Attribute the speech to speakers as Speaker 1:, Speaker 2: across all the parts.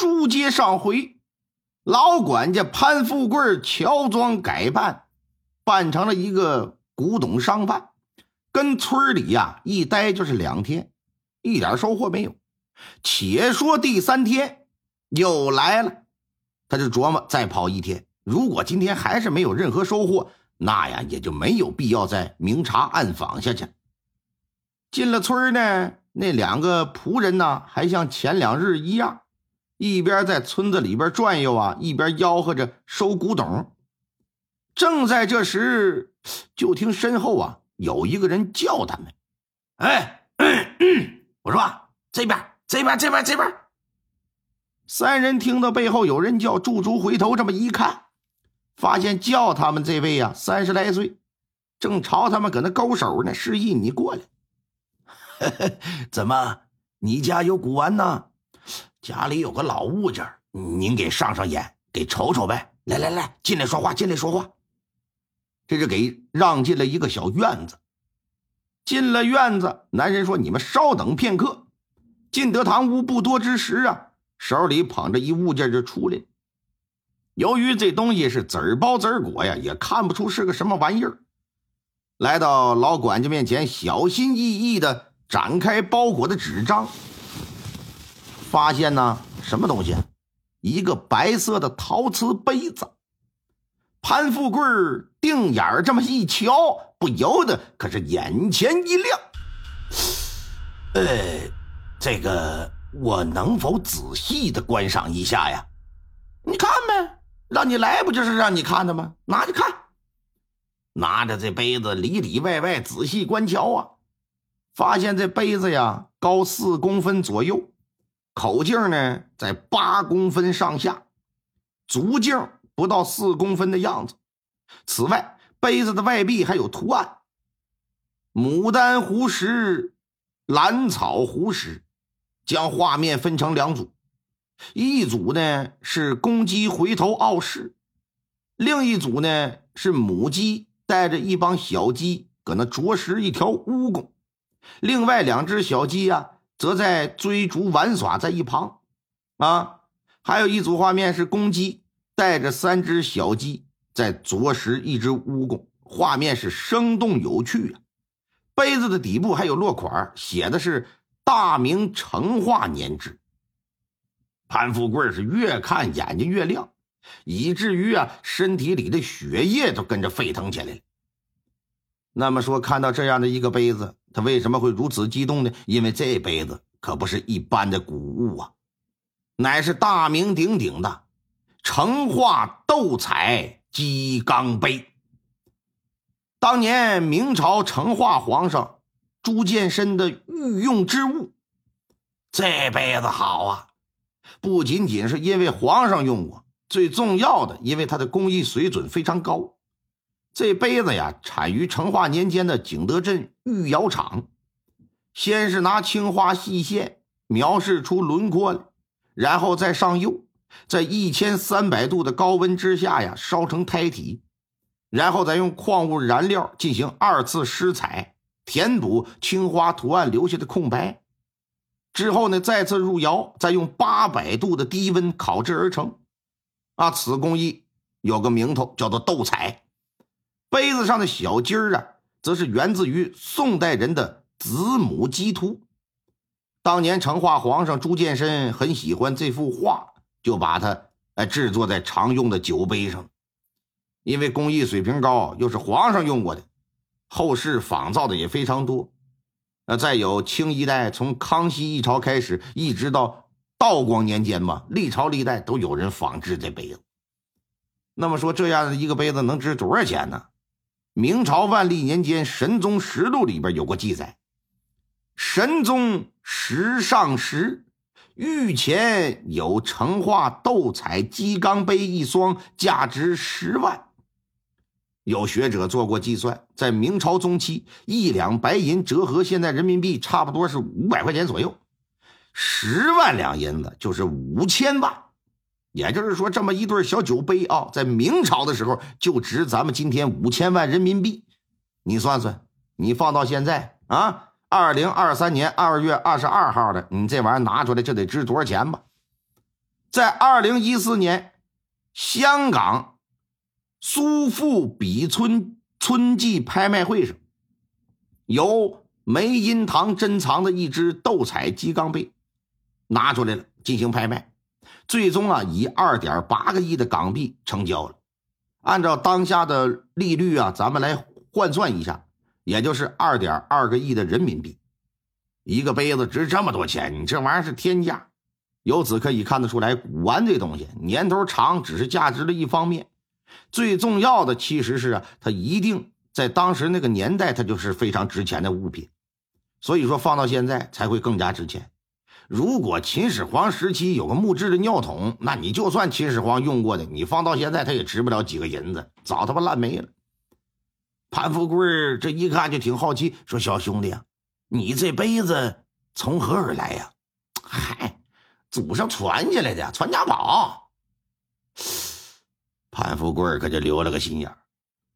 Speaker 1: 书接上回，老管家潘富贵乔装改扮，扮成了一个古董商贩，跟村里呀一待就是两天，一点收获没有。且说第三天又来了，他就琢磨再跑一天，如果今天还是没有任何收获，那呀也就没有必要再明察暗访下去。进了村呢，那两个仆人呢，还像前两日一样，一边在村子里边转悠啊，一边吆喝着收古董。正在这时，就听身后啊有一个人叫他们：“哎，我说这边。”这边，这边，这边。三人听到背后有人叫，驻足回头，这么一看，发现叫他们这位呀，三十来岁，正朝他们搁那勾手呢，示意你过来。怎么，你家有古玩呢？家里有个老物件，您给上上眼，给瞅瞅呗。来来来，进来说话，进来说话。这就给让进了一个小院子。进了院子，男人说：“你们稍等片刻。”进得堂屋不多之时啊，手里捧着一物件就出来。由于这东西是籽包籽儿果呀，也看不出是个什么玩意儿。来到老管家面前，小心翼翼的展开包裹的纸张，发现呢什么东西？一个白色的陶瓷杯子。潘富贵定眼这么一瞧，不由得可是眼前一亮。呃。这个我能否仔细的观赏一下呀？你看呗，让你来不就是让你看的吗？拿着看，拿着这杯子里里外外仔细观瞧啊，发现这杯子呀高四公分左右，口径呢在八公分上下，足径不到四公分的样子。此外，杯子的外壁还有图案：牡丹湖石、兰草湖石。将画面分成两组，一组呢是公鸡回头傲视，另一组呢是母鸡带着一帮小鸡搁那啄食一条蜈蚣，另外两只小鸡呀则在追逐玩耍在一旁。啊，还有一组画面是公鸡带着三只小鸡在啄食一只蜈蚣，画面是生动有趣啊。杯子的底部还有落款，写的是。大明成化年制，潘富贵是越看眼睛越亮，以至于啊身体里的血液都跟着沸腾起来。那么说，看到这样的一个杯子，他为什么会如此激动呢？因为这杯子可不是一般的古物啊，乃是大名鼎鼎的成化斗彩鸡缸杯。当年明朝成化皇上。朱见深的御用之物，这杯子好啊！不仅仅是因为皇上用过，最重要的，因为它的工艺水准非常高。这杯子呀，产于成化年间的景德镇御窑厂。先是拿青花细线描示出轮廓来，然后再上釉，在一千三百度的高温之下呀，烧成胎体，然后再用矿物燃料进行二次施彩。填补青花图案留下的空白，之后呢，再次入窑，再用八百度的低温烤制而成。啊，此工艺有个名头，叫做斗彩。杯子上的小鸡儿啊，则是源自于宋代人的子母鸡图。当年成化皇上朱见深很喜欢这幅画，就把它哎制作在常用的酒杯上。因为工艺水平高，又是皇上用过的。后世仿造的也非常多，那再有清一代，从康熙一朝开始，一直到道光年间嘛，历朝历代都有人仿制这杯子。那么说，这样的一个杯子能值多少钱呢？明朝万历年间《神宗实录》里边有过记载：神宗时上时，御前有成化斗彩鸡缸杯一双，价值十万。有学者做过计算，在明朝中期，一两白银折合现在人民币差不多是五百块钱左右，十万两银子就是五千万。也就是说，这么一对小酒杯啊，在明朝的时候就值咱们今天五千万人民币。你算算，你放到现在啊，二零二三年二月二十二号的，你这玩意儿拿出来就得值多少钱吧？在二零一四年香港苏富比村春季拍卖会上，由梅荫堂珍藏的一只斗彩鸡缸杯拿出来了进行拍卖，最终啊以二点八个亿的港币成交了。按照当下的利率啊，咱们来换算一下，也就是二点二个亿的人民币。一个杯子值这么多钱，你这玩意儿是天价。由此可以看得出来，古玩这东西年头长只是价值的一方面，最重要的其实是啊，它一定在当时那个年代，它就是非常值钱的物品。所以说放到现在才会更加值钱。如果秦始皇时期有个木质的尿桶，那你就算秦始皇用过的，你放到现在它也值不了几个银子，早他妈烂没了。潘富贵这一看就挺好奇，说：“小兄弟啊，你这杯子从何而来呀？”嗨。祖上传下来的传家宝，潘富贵可就留了个心眼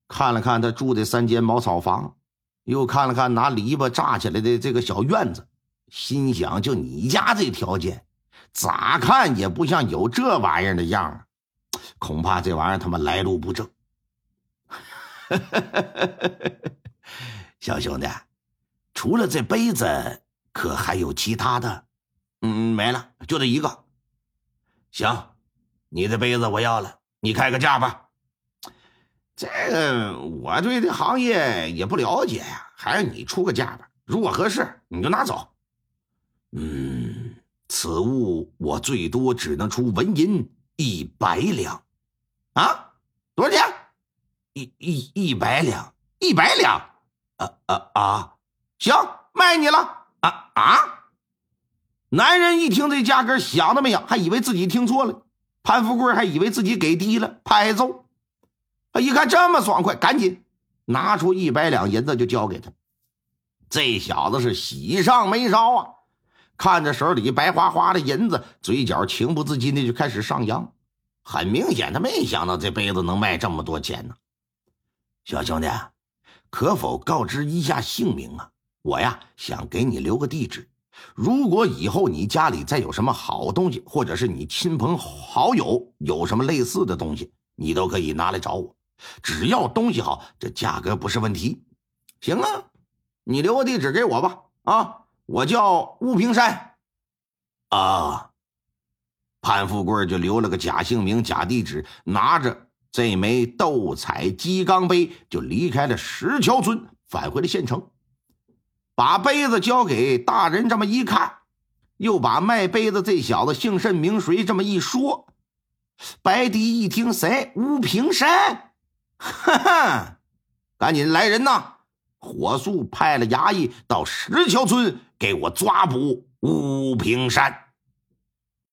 Speaker 1: 看了看他住的三间茅草房，又看了看拿篱笆扎起来的这个小院子，心想：就你家这条件，咋看也不像有这玩意儿的样儿！恐怕这玩意儿他妈来路不正。小兄弟，除了这杯子，可还有其他的？嗯，没了，就这一个。行，你的杯子我要了，你开个价吧。这个我对这行业也不了解呀，还是你出个价吧。如果合适，你就拿走。嗯，此物我最多只能出纹银一百两。啊，多少钱？一一一百两，一百两。啊啊啊！行，卖你了。啊啊！男人一听这价格，想都没想，还以为自己听错了。潘富贵还以为自己给低了，拍揍。他一看这么爽快，赶紧拿出一百两银子就交给他。这小子是喜上眉梢啊！看着手里白花花的银子，嘴角情不自禁的就开始上扬。很明显，他没想到这杯子能卖这么多钱呢。小兄弟，可否告知一下姓名啊？我呀，想给你留个地址。如果以后你家里再有什么好东西，或者是你亲朋好友有什么类似的东西，你都可以拿来找我。只要东西好，这价格不是问题。行啊，你留个地址给我吧。啊，我叫吴平山。啊，潘富贵就留了个假姓名、假地址，拿着这枚斗彩鸡缸杯就离开了石桥村，返回了县城。把杯子交给大人，这么一看，又把卖杯子这小子姓甚名谁这么一说，白迪一听谁吴平山，哈哈，赶紧来人呐！火速派了衙役到石桥村给我抓捕乌平山。